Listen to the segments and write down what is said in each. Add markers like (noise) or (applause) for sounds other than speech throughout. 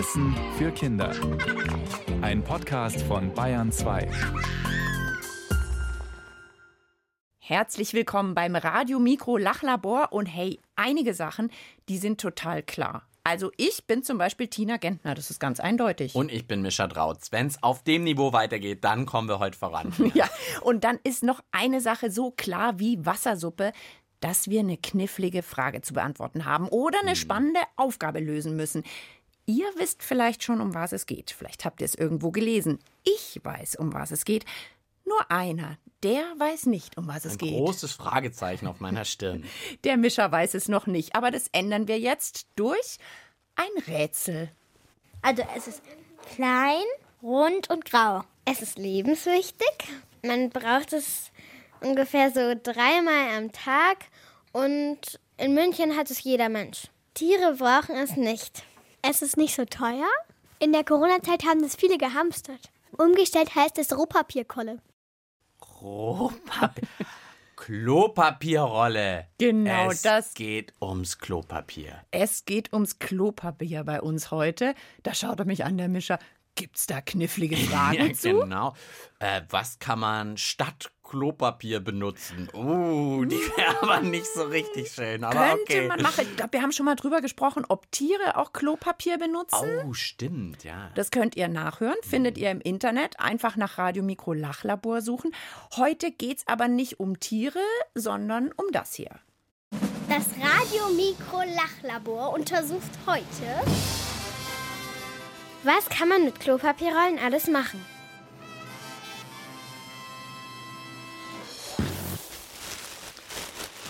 Wissen für Kinder. Ein Podcast von Bayern 2. Herzlich willkommen beim Radio Mikro Lachlabor und hey, einige Sachen, die sind total klar. Also ich bin zum Beispiel Tina Gentner, das ist ganz eindeutig. Und ich bin Mischa Drautz. Wenn es auf dem Niveau weitergeht, dann kommen wir heute voran. (laughs) ja, und dann ist noch eine Sache so klar wie Wassersuppe, dass wir eine knifflige Frage zu beantworten haben oder eine spannende Aufgabe lösen müssen. Ihr wisst vielleicht schon, um was es geht. Vielleicht habt ihr es irgendwo gelesen. Ich weiß, um was es geht. Nur einer, der weiß nicht, um was es Ein geht. großes Fragezeichen auf meiner Stirn. (laughs) Der Mischer weiß es noch nicht, aber das ändern wir jetzt durch ein Rätsel. Also es ist klein, rund und grau. Es ist lebenswichtig. Man braucht es ungefähr so dreimal am Tag und in München hat es jeder Mensch. Tiere brauchen es nicht. Es ist nicht so teuer. In der Corona-Zeit haben das viele gehamstert. Umgestellt heißt es Rohpapierkolle. Rohpapier. Klopapierrolle. Genau, es das- geht ums Klopapier. Es geht ums Klopapier bei uns heute. Da schaut er mich an, der Mischer. Gibt's da knifflige Fragen (laughs) Ja, zu? genau. Äh, was kann man statt Klopapier benutzen? Uh, die wäre aber nicht so richtig schön. Aber Könnte okay. man machen. Ich glaube, wir haben schon mal drüber gesprochen, ob Tiere auch Klopapier benutzen. Oh, stimmt, ja. Das könnt ihr nachhören, findet ihr im Internet. Einfach nach Radio Mikro Lachlabor suchen. Heute geht's aber nicht um Tiere, sondern um das hier. Das Radio Mikro Lachlabor untersucht heute. Was kann man mit Klopapierrollen alles machen?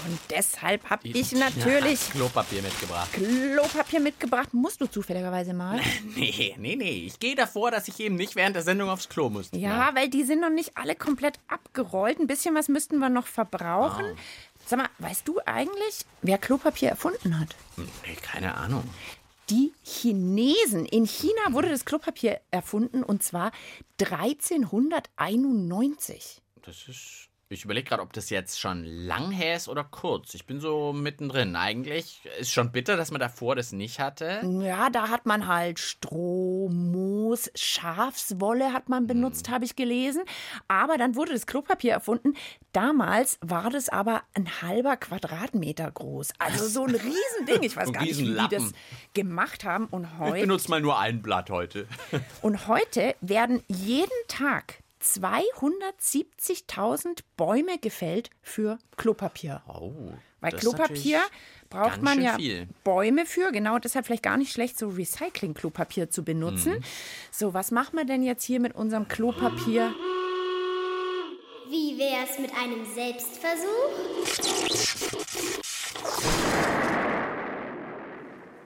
Und deshalb habe ich Ja, natürlich Klopapier mitgebracht. Klopapier mitgebracht. Musst du zufälligerweise mal? (laughs) Nee, nee, nee. Ich gehe davor, dass ich eben nicht während der Sendung aufs Klo muss. Ja, weil die sind noch nicht alle komplett abgerollt. Ein bisschen was müssten wir noch verbrauchen. Sag mal, weißt du eigentlich, wer Klopapier erfunden hat? Nee, keine Ahnung. Die Chinesen. In China wurde das Klopapier erfunden und zwar 1391. Das ist. Ich überlege gerade, ob das jetzt schon lang her ist oder kurz. Ich bin so mittendrin. Eigentlich ist schon bitter, dass man davor das nicht hatte. Ja, da hat man halt Stroh, Moos, Schafswolle hat man benutzt, habe ich gelesen. Aber dann wurde das Klopapier erfunden. Damals war das aber ein halber Quadratmeter groß. Also so ein Riesending. Ich (laughs) weiß gar nicht, wie die das gemacht haben. Und Ich heute, benutze mal nur ein Blatt heute. (laughs) und heute werden jeden Tag 270.000 Bäume gefällt für Klopapier. Oh. Weil Klopapier braucht man ja viel. Bäume für, genau deshalb vielleicht gar nicht schlecht, so Recycling-Klopapier zu benutzen. Mhm. So, was machen wir denn jetzt hier mit unserem Klopapier? Wie wär's mit einem Selbstversuch?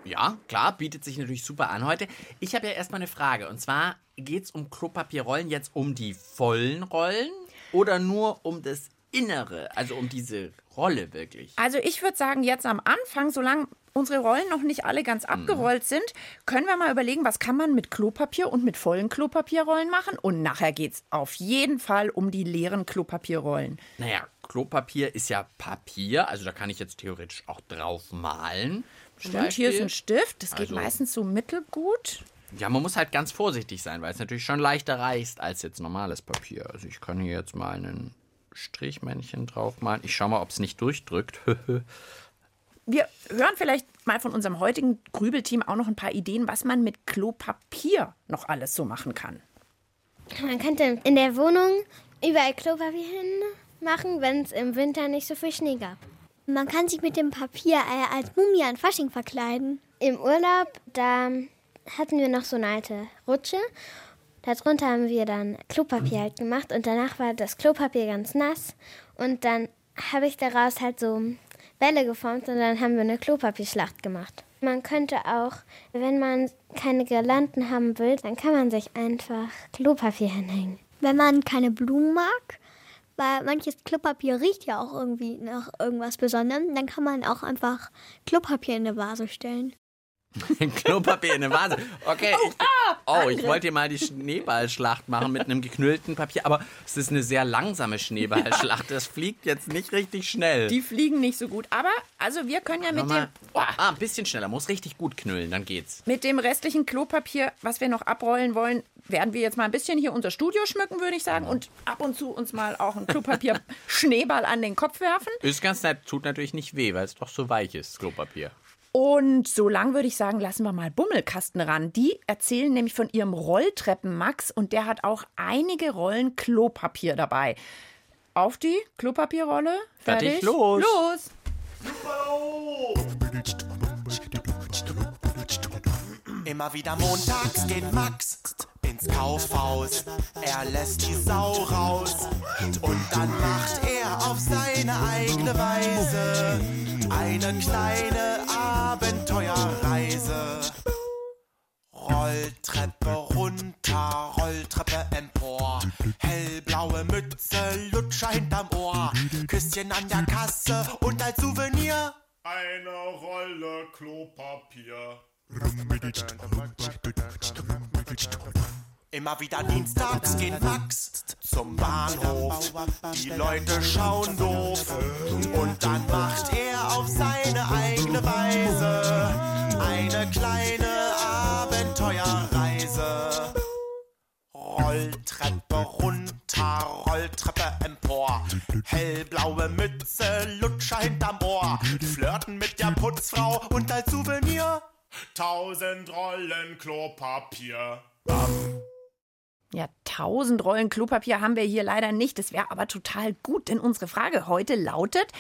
Ja, klar, bietet sich natürlich super an heute. Ich habe ja erstmal eine Frage. Und zwar geht es um Klopapierrollen jetzt um die vollen Rollen oder nur um das Innere, also um diese Rolle wirklich? Also ich würde sagen, jetzt am Anfang, solange unsere Rollen noch nicht alle ganz abgerollt sind, können wir mal überlegen, was kann man mit Klopapier und mit vollen Klopapierrollen machen. Und nachher geht es auf jeden Fall um die leeren Klopapierrollen. Naja, Klopapier ist ja Papier, also da kann ich jetzt theoretisch auch drauf malen. Stimmt, hier ist Beispiel. ein Stift, das geht Also- meistens so mittelgut. Ja, man muss halt ganz vorsichtig sein, weil es natürlich schon leichter reißt als jetzt normales Papier. Also ich kann hier jetzt mal einen Strichmännchen draufmalen. Ich schau mal, ob es nicht durchdrückt. (laughs) Wir hören vielleicht mal von unserem heutigen Grübelteam auch noch ein paar Ideen, was man mit Klopapier noch alles so machen kann. Man könnte in der Wohnung überall Klopapier hinmachen, wenn es im Winter nicht so viel Schnee gab. Man kann sich mit dem Papier äh, als Mumie an Fasching verkleiden. Im Urlaub, da hatten wir noch so eine alte Rutsche. Darunter haben wir dann Klopapier halt gemacht und danach war das Klopapier ganz nass. Und dann habe ich daraus halt so Bälle geformt und dann haben wir eine Klopapierschlacht gemacht. Man könnte auch, wenn man keine Girlanden haben will, dann kann man sich einfach Klopapier hinhängen. Wenn man keine Blumen mag, weil manches Klopapier riecht ja auch irgendwie nach irgendwas Besonderem, dann kann man auch einfach Klopapier in eine Vase stellen. (laughs) Klopapier in eine Vase. Okay. Oh, ich, ah, oh, ich wollte hier mal die Schneeballschlacht machen mit einem geknüllten Papier, aber es ist eine sehr langsame Schneeballschlacht. Das fliegt jetzt nicht richtig schnell. Die fliegen nicht so gut. Aber, also wir können ja mit dem, Nochmal. Ah, ein bisschen schneller. Muss richtig gut knüllen, dann geht's. mit dem restlichen Klopapier, was wir noch abrollen wollen, werden wir jetzt mal ein bisschen hier unser Studio schmücken, würde ich sagen. Und ab und zu uns mal auch ein Klopapier-Schneeball an den Kopf werfen. Ist ganz nett. Tut natürlich nicht weh, weil es doch so weich ist, Klopapier. Und so lang würde ich sagen, lassen wir mal Bummelkasten ran. Die erzählen nämlich von ihrem Rolltreppen Max und der hat auch einige Rollen Klopapier dabei. Auf die Klopapierrolle. Fertig, Fertig, los. Los. Immer wieder montags geht Max ins Kaufhaus. Er lässt die Sau raus und dann macht er auf seine eigene Weise eine kleine Abenteuerreise. Rolltreppe runter, Rolltreppe empor. Hellblaue Mütze, Lutscher hinterm Ohr. Küsschen an der Kasse und als Souvenir Eine Rolle Klopapier. Immer wieder dienstags geht Max zum Bahnhof. Die Leute schauen doof. Und dann macht er auf seine eigene Weise eine kleine Abenteuerreise. Rolltreppe runter, Rolltreppe empor. Hellblaue Mütze, Lutscher hinterm Ohr. Flirten mit der Putzfrau und als Souvenir Tausend Rollen Klopapier. Ja, tausend Rollen Klopapier haben wir hier leider nicht. Das wäre aber total gut, denn unsere Frage heute lautet,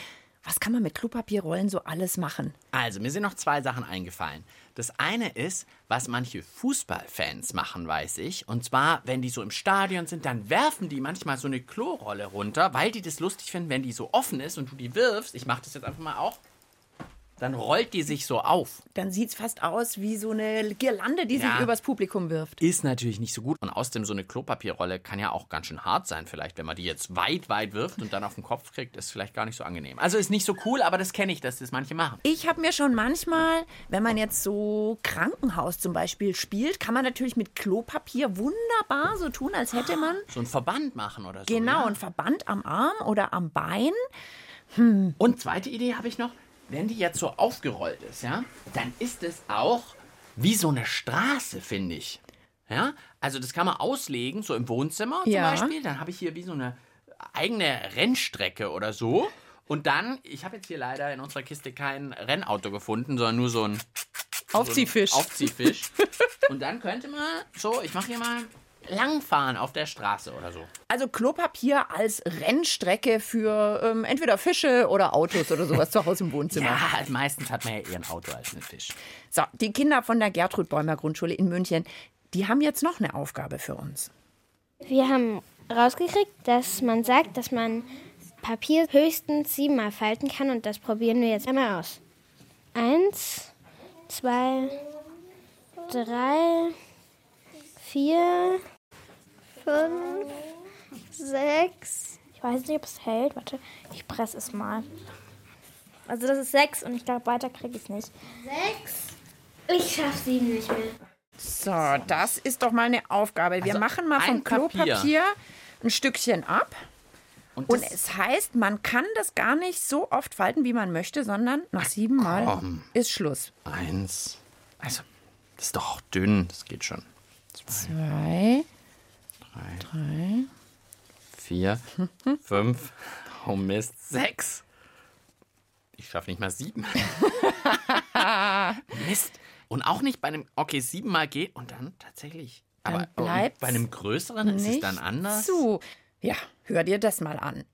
was kann man mit Klopapierrollen so alles machen? Also, mir sind noch zwei Sachen eingefallen. Das eine ist, was manche Fußballfans machen, weiß ich. Und zwar, wenn die so im Stadion sind, dann werfen die manchmal so eine Klorolle runter, weil die das lustig finden, wenn die so offen ist und du die wirfst. Ich mache das jetzt einfach mal auch. Dann rollt die sich so auf. Dann sieht es fast aus wie so eine Girlande, die Ja. sich übers Publikum wirft. Ist natürlich nicht so gut. Und außerdem, so eine Klopapierrolle kann ja auch ganz schön hart sein, vielleicht, wenn man die jetzt weit, weit wirft und dann auf den Kopf kriegt, ist vielleicht gar nicht so angenehm. Also ist nicht so cool, aber das kenne ich, dass das manche machen. Ich habe mir schon manchmal, wenn man jetzt so Krankenhaus zum Beispiel spielt, kann man natürlich mit Klopapier wunderbar so tun, als hätte man So ein Verband machen oder so. genau ja. einen Verband am Arm oder am Bein. Und zweite Idee habe ich noch, wenn die jetzt so aufgerollt ist, ja, dann ist es auch wie so eine Straße, finde ich. Ja, also das kann man auslegen, so im Wohnzimmer zum Ja. Beispiel. Dann habe ich hier wie so eine eigene Rennstrecke oder so. Und dann, ich habe jetzt hier leider in unserer Kiste kein Rennauto gefunden, sondern nur so ein Aufziehfisch. So ein Aufziehfisch. (laughs) Und dann könnte man so, ich mache hier mal langfahren auf der Straße oder so. Also Klopapier als Rennstrecke für ähm, entweder Fische oder Autos oder sowas zu Hause im Wohnzimmer. Ja, halt meistens hat man ja eher ein Auto als einen Fisch. So, die Kinder von der Gertrud Bäumer Grundschule in München, die haben jetzt noch eine Aufgabe für uns. Wir haben rausgekriegt, dass man sagt, dass man Papier höchstens siebenmal falten kann und das probieren wir jetzt einmal aus. Eins, zwei, drei, vier, Fünf, sechs. Ich weiß nicht, ob es hält. Warte, ich presse es mal. Also das ist sechs und ich glaube, weiter kriege ich es nicht. sechs. Ich schaff sieben nicht mehr. So, das ist doch mal eine Aufgabe. Wir Also machen mal vom ein Papier. Klopapier ein Stückchen ab. Und, Und das- es heißt, man kann das gar nicht so oft falten, wie man möchte, sondern nach sieben Mal komm. ist Schluss. Eins. Also, das ist doch dünn. Das geht schon. Zwei, drei, drei. vier, (laughs) fünf. Oh Mist. Sechs. Ich schaffe nicht mal sieben. (laughs) Mist. Und auch nicht bei einem, okay, siebenmal geht und dann tatsächlich. Dann Aber oh, bei einem größeren ist es dann anders. Zu. Ja, hör dir das mal an.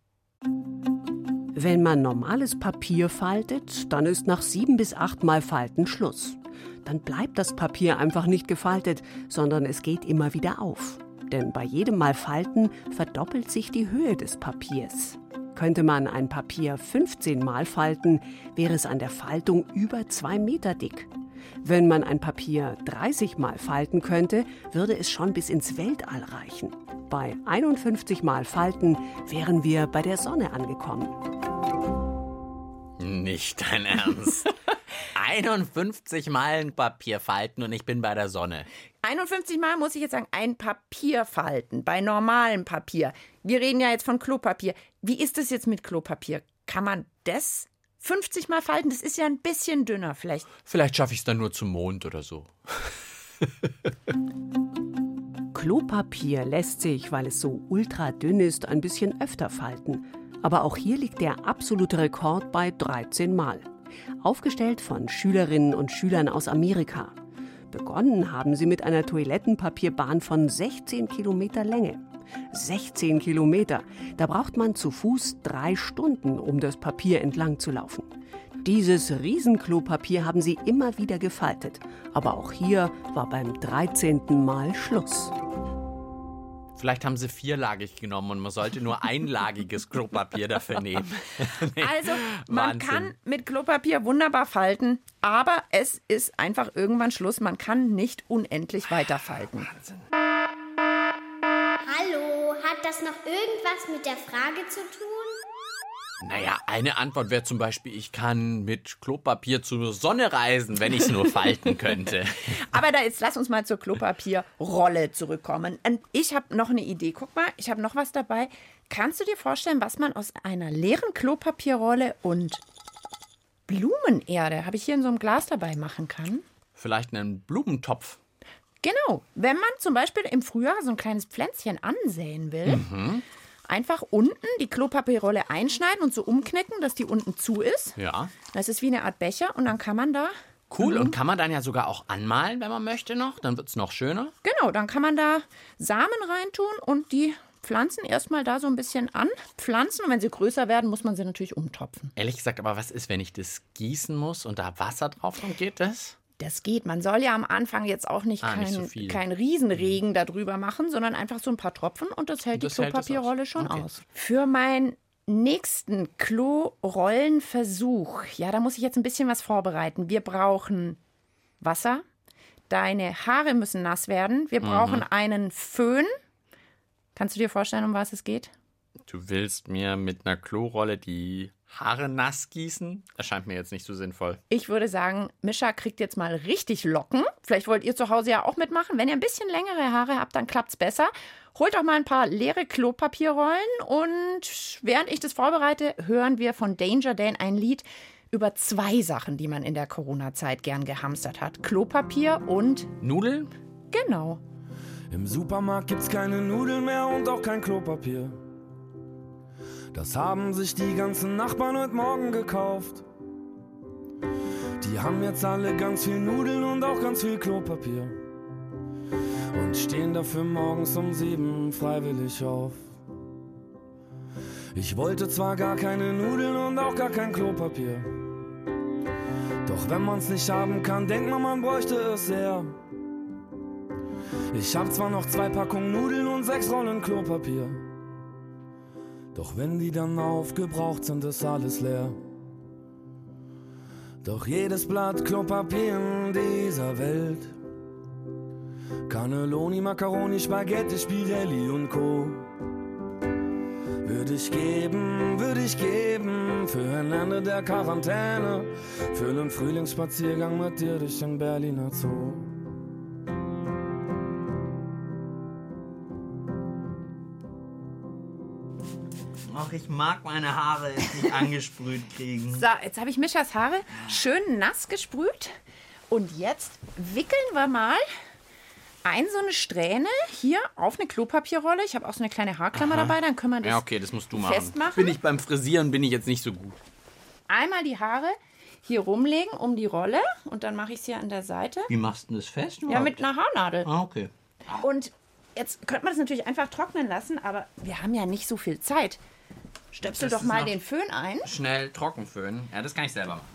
Wenn man normales Papier faltet, dann ist nach sieben bis acht Mal Falten Schluss. Dann bleibt das Papier einfach nicht gefaltet, sondern es geht immer wieder auf. Denn bei jedem Mal Falten verdoppelt sich die Höhe des Papiers. Könnte man ein Papier 15 Mal falten, wäre es an der Faltung über zwei Meter dick. Wenn man ein Papier 30 Mal falten könnte, würde es schon bis ins Weltall reichen. Bei 51 Mal Falten wären wir bei der Sonne angekommen. Nicht dein Ernst. (laughs) 51 Mal Papier falten und ich bin bei der Sonne. 51 Mal muss ich jetzt sagen, ein Papier falten bei normalem Papier. Wir reden ja jetzt von Klopapier. Wie ist es jetzt mit Klopapier? Kann man das 50 Mal falten? Das ist ja ein bisschen dünner vielleicht. Vielleicht schaffe ich es dann nur zum Mond oder so. (laughs) Klopapier lässt sich, weil es so ultra dünn ist, ein bisschen öfter falten. Aber auch hier liegt der absolute Rekord bei 13 Mal. Aufgestellt von Schülerinnen und Schülern aus Amerika. Begonnen haben sie mit einer Toilettenpapierbahn von 16 Kilometer Länge. 16 Kilometer. Da braucht man zu Fuß drei Stunden, um das Papier entlang zu laufen. Dieses Riesenklopapier haben sie immer wieder gefaltet. Aber auch hier war beim 13. Mal Schluss. Vielleicht haben sie vierlagig genommen und man sollte nur (laughs) einlagiges Klopapier dafür nehmen. (laughs) Nee, Also, man Wahnsinn. kann mit Klopapier wunderbar falten, aber es ist einfach irgendwann Schluss. Man kann nicht unendlich weiterfalten. Hallo, hat das noch irgendwas mit der Frage zu tun? Naja, eine Antwort wäre zum Beispiel, ich kann mit Klopapier zur Sonne reisen, wenn ich es nur falten könnte. (laughs) Aber da jetzt lass uns mal zur Klopapierrolle zurückkommen. Und ich habe noch eine Idee. Guck mal, ich habe noch was dabei. Kannst du dir vorstellen, was man aus einer leeren Klopapierrolle und Blumenerde, habe ich hier in so einem Glas dabei, machen kann? Vielleicht einen Blumentopf. Genau. Wenn man zum Beispiel im Frühjahr so ein kleines Pflänzchen ansäen will, einfach unten die Klopapierrolle einschneiden und so umknicken, dass die unten zu ist. Ja. Das ist wie eine Art Becher und dann kann man da Cool. Und kann man dann ja sogar auch anmalen, wenn man möchte noch. Dann wird es noch schöner. Genau, dann kann man da Samen reintun und die Pflanzen erstmal da so ein bisschen anpflanzen. Und wenn sie größer werden, muss man sie natürlich umtopfen. Ehrlich gesagt, aber was ist, wenn ich das gießen muss und da Wasser drauf kommt? Geht das? Das geht. Man soll ja am Anfang jetzt auch nicht, Ah, kein, nicht so kein Riesenregen darüber machen, sondern einfach so ein paar Tropfen und das hält Das die Klopapierrolle schon Okay. aus. Für meinen nächsten Klorollenversuch, ja, da muss ich jetzt ein bisschen was vorbereiten. Wir brauchen Wasser. Deine Haare müssen nass werden. Wir brauchen einen Föhn. Kannst du dir vorstellen, um was es geht? Du willst mir mit einer Klorolle die Haare nass gießen? Erscheint mir jetzt nicht so sinnvoll. Ich würde sagen, Mischa kriegt jetzt mal richtig Locken. Vielleicht wollt ihr zu Hause ja auch mitmachen. Wenn ihr ein bisschen längere Haare habt, dann klappt's besser. Holt auch mal ein paar leere Klopapierrollen und während ich das vorbereite, hören wir von Danger Dan ein Lied über zwei Sachen, die man in der Corona-Zeit gern gehamstert hat. Klopapier und Nudeln? genau. Im Supermarkt gibt's keine Nudeln mehr und auch kein Klopapier. Das haben sich die ganzen Nachbarn heute Morgen gekauft. Die haben jetzt alle ganz viel Nudeln und auch ganz viel Klopapier. Und stehen dafür morgens um sieben freiwillig auf. Ich wollte zwar gar keine Nudeln und auch gar kein Klopapier. Doch wenn man's nicht haben kann, denkt man, man bräuchte es sehr. Ich hab zwar noch zwei Packungen Nudeln und sechs Rollen Klopapier. Doch wenn die dann aufgebraucht sind, ist alles leer. Doch jedes Blatt Klopapier in dieser Welt. Cannelloni, Macaroni, Spaghetti, Spirelli und Co. Würde ich geben, würde ich geben für ein Ende der Quarantäne, für einen Frühlingsspaziergang mit dir durch den Berliner Zoo. Ach, ich mag meine Haare jetzt nicht (laughs) angesprüht kriegen. So, jetzt habe ich Mischas Haare schön nass gesprüht. Und jetzt wickeln wir mal ein so eine Strähne hier auf eine Klopapierrolle. Ich habe auch so eine kleine Haarklammer dabei, dann können wir das Ja, okay, das musst du machen. festmachen. Bin ich beim Frisieren bin ich jetzt nicht so gut. einmal die Haare hier rumlegen um die Rolle und dann mache ich es hier an der Seite. Wie machst du denn das fest? Ja, mit einer Haarnadel. Ah, okay. Und jetzt könnte man das natürlich einfach trocknen lassen, aber wir haben ja nicht so viel Zeit. Stöpsel Das doch mal den Föhn ein. Schnell trocken föhnen. Ja, das kann ich selber machen.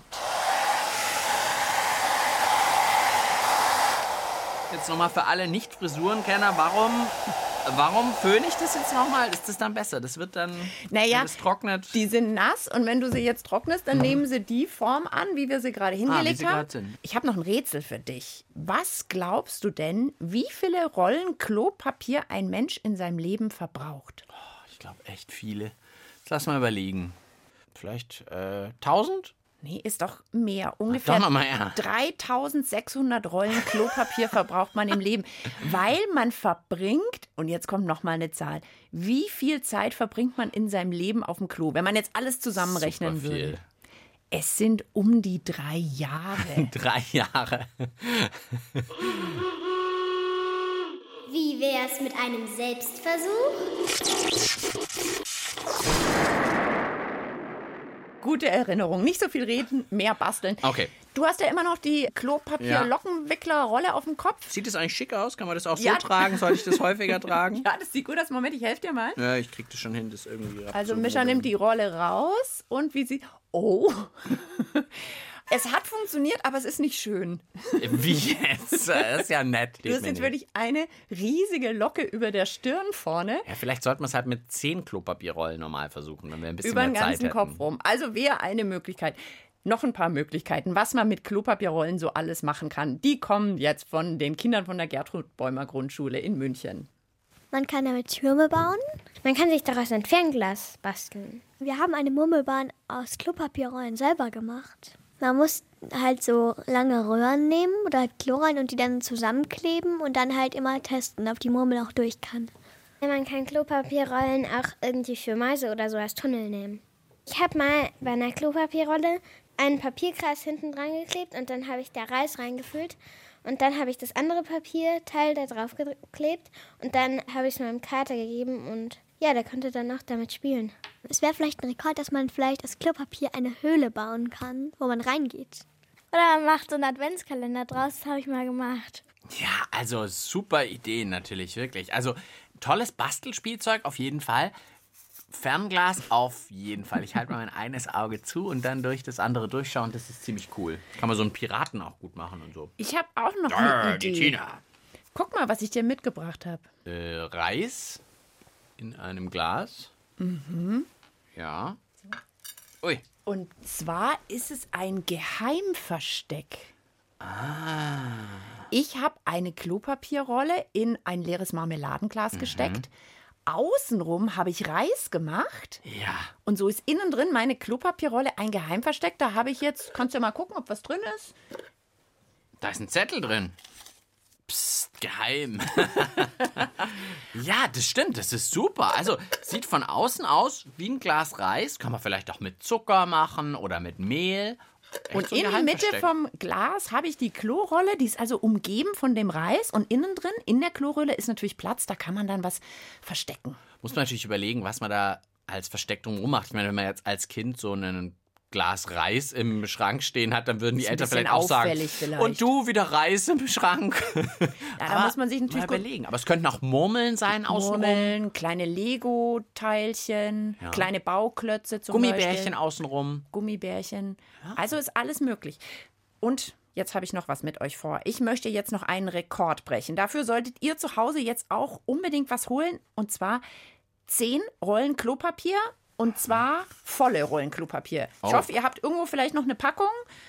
Jetzt nochmal für alle Nicht-Frisurenkenner, warum, warum föhne ich das jetzt nochmal? Ist das dann besser? Das wird dann, Naja, wenn es trocknet. Die sind nass und wenn du sie jetzt trocknest, dann nehmen sie die Form an, wie wir sie gerade hingelegt Mhm. sie haben. sind. Ich habe noch ein Rätsel für dich. Was glaubst du denn, wie viele Rollen Klopapier ein Mensch in seinem Leben verbraucht? Ich glaube echt viele. Jetzt lass mal überlegen. Vielleicht äh, 1000? Nee, ist doch mehr. Ungefähr doch mehr. 3600 Rollen Klopapier verbraucht man im Leben, weil man verbringt, und jetzt kommt noch mal eine Zahl, wie viel Zeit verbringt man in seinem Leben auf dem Klo, wenn man jetzt alles zusammenrechnen Super viel. würde? Es sind um die drei Jahre. (laughs) Drei Jahre. Wie wär's mit einem Selbstversuch? Gute Erinnerung. Nicht so viel reden, mehr basteln. Okay. Du hast ja immer noch die Klopapier-Lockenwickler-Rolle auf dem Kopf. Sieht das eigentlich schick aus? Kann man das auch Ja. so tragen? Soll ich das (laughs) häufiger tragen? Ja, das sieht gut aus. Moment, ich helfe dir mal. Ja, ich krieg das schon hin, das irgendwie Also. Mischa nimmt die Rolle raus und wie sie... Oh. Es hat funktioniert, aber es ist nicht schön. Wie jetzt? Das ist ja nett. Du hast jetzt wirklich eine riesige Locke über der Stirn vorne. Ja, vielleicht sollten wir es halt mit zehn Klopapierrollen normal versuchen, wenn wir ein bisschen über den mehr Zeit ganzen hätten. Kopf rum. Also wäre eine Möglichkeit. Noch ein paar Möglichkeiten, was man mit Klopapierrollen so alles machen kann. Die kommen jetzt von den Kindern von der Gertrud Bäumer Grundschule in München. Man kann damit Türme bauen. Man kann sich daraus ein Fernglas basteln. Wir haben eine Murmelbahn aus Klopapierrollen selber gemacht. Man muss halt so lange Röhren nehmen oder halt Chlorrein und die dann zusammenkleben und dann halt immer testen, ob die Murmel auch durch kann. Man kann Klopapierrollen auch irgendwie für Mäuse oder so als Tunnel nehmen. Ich habe mal bei einer Klopapierrolle einen Papierkreis hinten dran geklebt und dann habe ich da Reis reingefüllt und dann habe ich das andere Papierteil da drauf geklebt und dann habe ich es meinem Kater gegeben und ja, der konnte dann auch damit spielen. Es wäre vielleicht ein Rekord, dass man vielleicht aus Klopapier eine Höhle bauen kann, wo man reingeht. Oder man macht so einen Adventskalender draus, das habe ich mal gemacht. Ja, also super Ideen natürlich, wirklich. Also tolles Bastelspielzeug auf jeden Fall. Fernglas auf jeden Fall. Ich halte mal mein eines Auge zu und dann durch das andere durchschauen. Das ist ziemlich cool. Kann man so einen Piraten auch gut machen und so. Ich habe auch noch Ah, eine die Idee. Tina. Guck mal, was ich dir mitgebracht habe. Äh, Reis in einem Glas. Mhm. Ja. Ui. Und zwar ist es ein Geheimversteck. Ah. Ich habe eine Klopapierrolle in ein leeres Marmeladenglas Mhm. gesteckt. Außenrum habe ich Reis gemacht. Ja. Und so ist innen drin meine Klopapierrolle ein Geheimversteck. Da habe ich jetzt, kannst du ja mal gucken, ob was drin ist. Da ist ein Zettel drin. Psst, geheim. (laughs) ja, das stimmt, das ist super. Also, sieht von außen aus wie ein Glas Reis. Kann man vielleicht auch mit Zucker machen oder mit Mehl. Echt Und so in der Mitte vom Glas habe ich die Klorolle, die ist also umgeben von dem Reis. Und innen drin, in der Klorolle, ist natürlich Platz, da kann man dann was verstecken. Muss man natürlich überlegen, was man da als Versteck drumherum macht. Ich meine, wenn man jetzt als Kind so ein Glas Reis im Schrank stehen hat, dann würden die Eltern vielleicht auch sagen. vielleicht. Und du wieder Reis im Schrank. (laughs) Ja, da muss man sich natürlich mal überlegen. Aber es könnten auch Murmeln sein außenrum. Murmeln, kleine Lego-Teilchen, Ja. kleine Bauklötze zum Gummibärchen Beispiel. außenrum. Gummibärchen. Also ist alles möglich. Und jetzt habe ich noch was mit euch vor. Ich möchte jetzt noch einen Rekord brechen. Dafür solltet ihr zu Hause jetzt auch unbedingt was holen. Und zwar 10 Rollen Klopapier. Und zwar volle Rollen Klopapier. Ich Oh. hoffe, ihr habt irgendwo vielleicht noch eine Packung,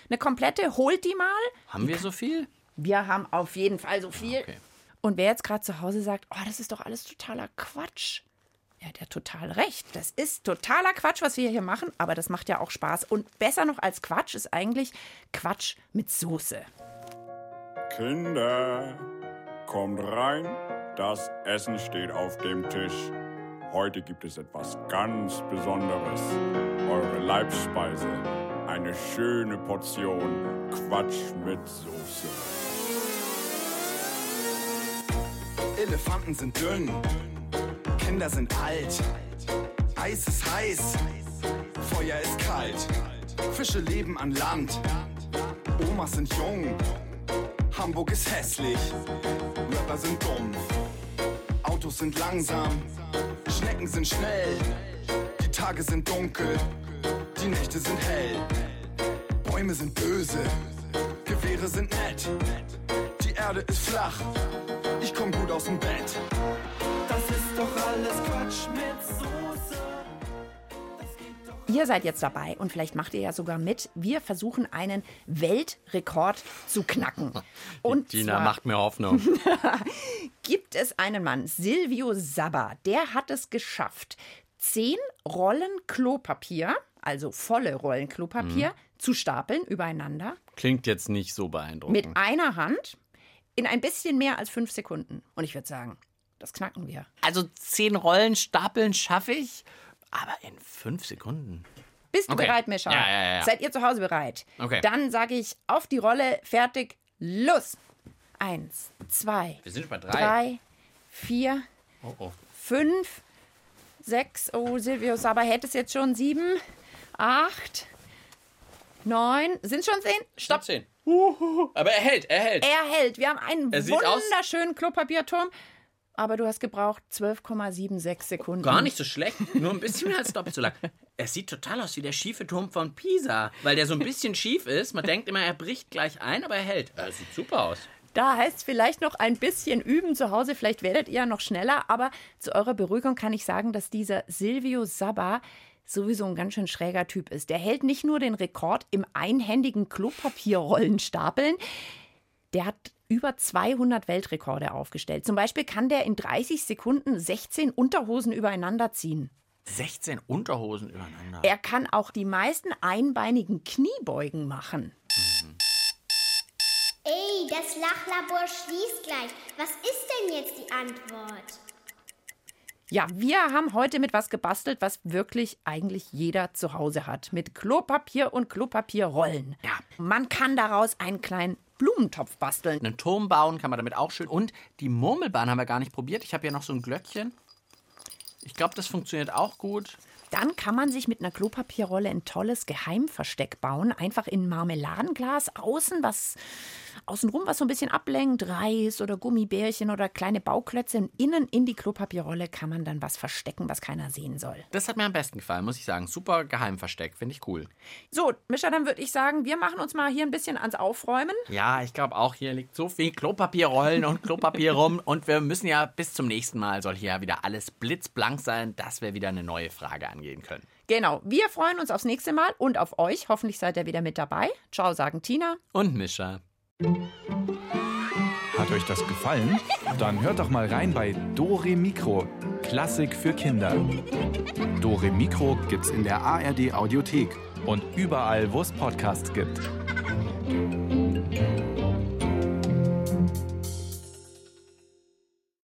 eine komplette. Holt die mal. Haben wir so viel? Wir haben auf jeden Fall so viel. Okay. Und wer jetzt gerade zu Hause sagt, oh, das ist doch alles totaler Quatsch. Ja, der hat total recht. Das ist totaler Quatsch, was wir hier machen, aber das macht ja auch Spaß. Und besser noch als Quatsch ist eigentlich Quatsch mit Soße. Kinder, kommt rein, das Essen steht auf dem Tisch. Heute gibt es etwas ganz Besonderes. Eure Leibspeise, eine schöne Portion Quatsch mit Soße. Elefanten sind dünn, Kinder sind alt, Eis ist heiß, Feuer ist kalt, Fische leben an Land, Omas sind jung, Hamburg ist hässlich, Rapper sind dumm, Autos sind langsam, Schnecken sind schnell, die Tage sind dunkel, die Nächte sind hell, Bäume sind böse, Gewehre sind nett, die Erde ist flach, ich komm gut aus dem Bett. Das ist doch alles Quatsch mit. Ihr seid jetzt dabei und vielleicht macht ihr ja sogar mit. Wir versuchen einen Weltrekord zu knacken. (laughs) Und Tina zwar macht mir Hoffnung. (laughs) gibt es einen Mann, Silvio Sabba, der hat es geschafft, zehn Rollen Klopapier, also volle Rollen Klopapier, Mhm. zu stapeln übereinander Klingt jetzt nicht so beeindruckend. mit einer Hand in ein bisschen mehr als fünf Sekunden. Und ich würde sagen, das knacken wir. Also zehn Rollen stapeln schaffe ich, aber in fünf Sekunden. Bist du Okay. bereit, Mischa? Ja, ja, ja. Seid ihr zu Hause bereit? Okay. Dann sage ich auf die Rolle, fertig, los. Eins, zwei, Wir sind bei drei. drei, vier, Oh, oh. fünf, sechs. Oh, Silvio Saba hätte es jetzt schon. Sieben, acht, neun. Sind schon zehn? Stopp. Zehn. Aber er hält, er hält. Er hält. Wir haben einen Er wunderschönen Klopapierturm. Aber du hast gebraucht 12,76 Sekunden. Gar nicht so schlecht, nur ein bisschen mehr als doppelt so lang. (laughs) Es sieht total aus wie der schiefe Turm von Pisa, weil der so ein bisschen schief ist. Man denkt immer, er bricht gleich ein, aber er hält. Er sieht super aus. Da heißt es vielleicht noch ein bisschen üben zu Hause. Vielleicht werdet ihr ja noch schneller. Aber zu eurer Beruhigung kann ich sagen, dass dieser Silvio Sabba sowieso ein ganz schön schräger Typ ist. Der hält nicht nur den Rekord im einhändigen Klopapierrollen stapeln, der hat über 200 Weltrekorde aufgestellt. Zum Beispiel kann der in 30 Sekunden 16 Unterhosen übereinander ziehen. 16 Unterhosen übereinander. Er kann auch die meisten einbeinigen Kniebeugen machen. Ey, das Lachlabor schließt gleich. Was ist denn jetzt die Antwort? Ja, wir haben heute mit was gebastelt, was wirklich eigentlich jeder zu Hause hat. Mit Klopapier und Klopapierrollen. Ja. Man kann daraus einen kleinen Blumentopf basteln. Einen Turm bauen kann man damit auch schön. Und die Murmelbahn haben wir gar nicht probiert. Ich habe ja noch so ein Glöckchen. Ich glaube, das funktioniert auch gut. Dann kann man sich mit einer Klopapierrolle ein tolles Geheimversteck bauen. Einfach in Marmeladenglas außen was außenrum was so ein bisschen ablenkt, Reis oder Gummibärchen oder kleine Bauklötze. Und innen in die Klopapierrolle kann man dann was verstecken, was keiner sehen soll. Das hat mir am besten gefallen, muss ich sagen. Super Geheimversteck, finde ich cool. So, Mischa, dann würde ich sagen, wir machen uns mal hier ein bisschen ans Aufräumen. Ja, ich glaube auch, hier liegt so viel Klopapierrollen und Klopapier rum. (laughs) Und wir müssen ja bis zum nächsten Mal soll hier ja wieder alles blitzblank sein, dass wir wieder eine neue Frage angehen können. Genau, wir freuen uns aufs nächste Mal und auf euch. Hoffentlich seid ihr wieder mit dabei. Ciao, sagen Tina. Und Mischa. Hat euch das gefallen? Dann hört doch mal rein bei Dore Mikro. Klassik für Kinder. Dore Mikro gibt's in der ARD Audiothek und überall, wo es Podcasts gibt.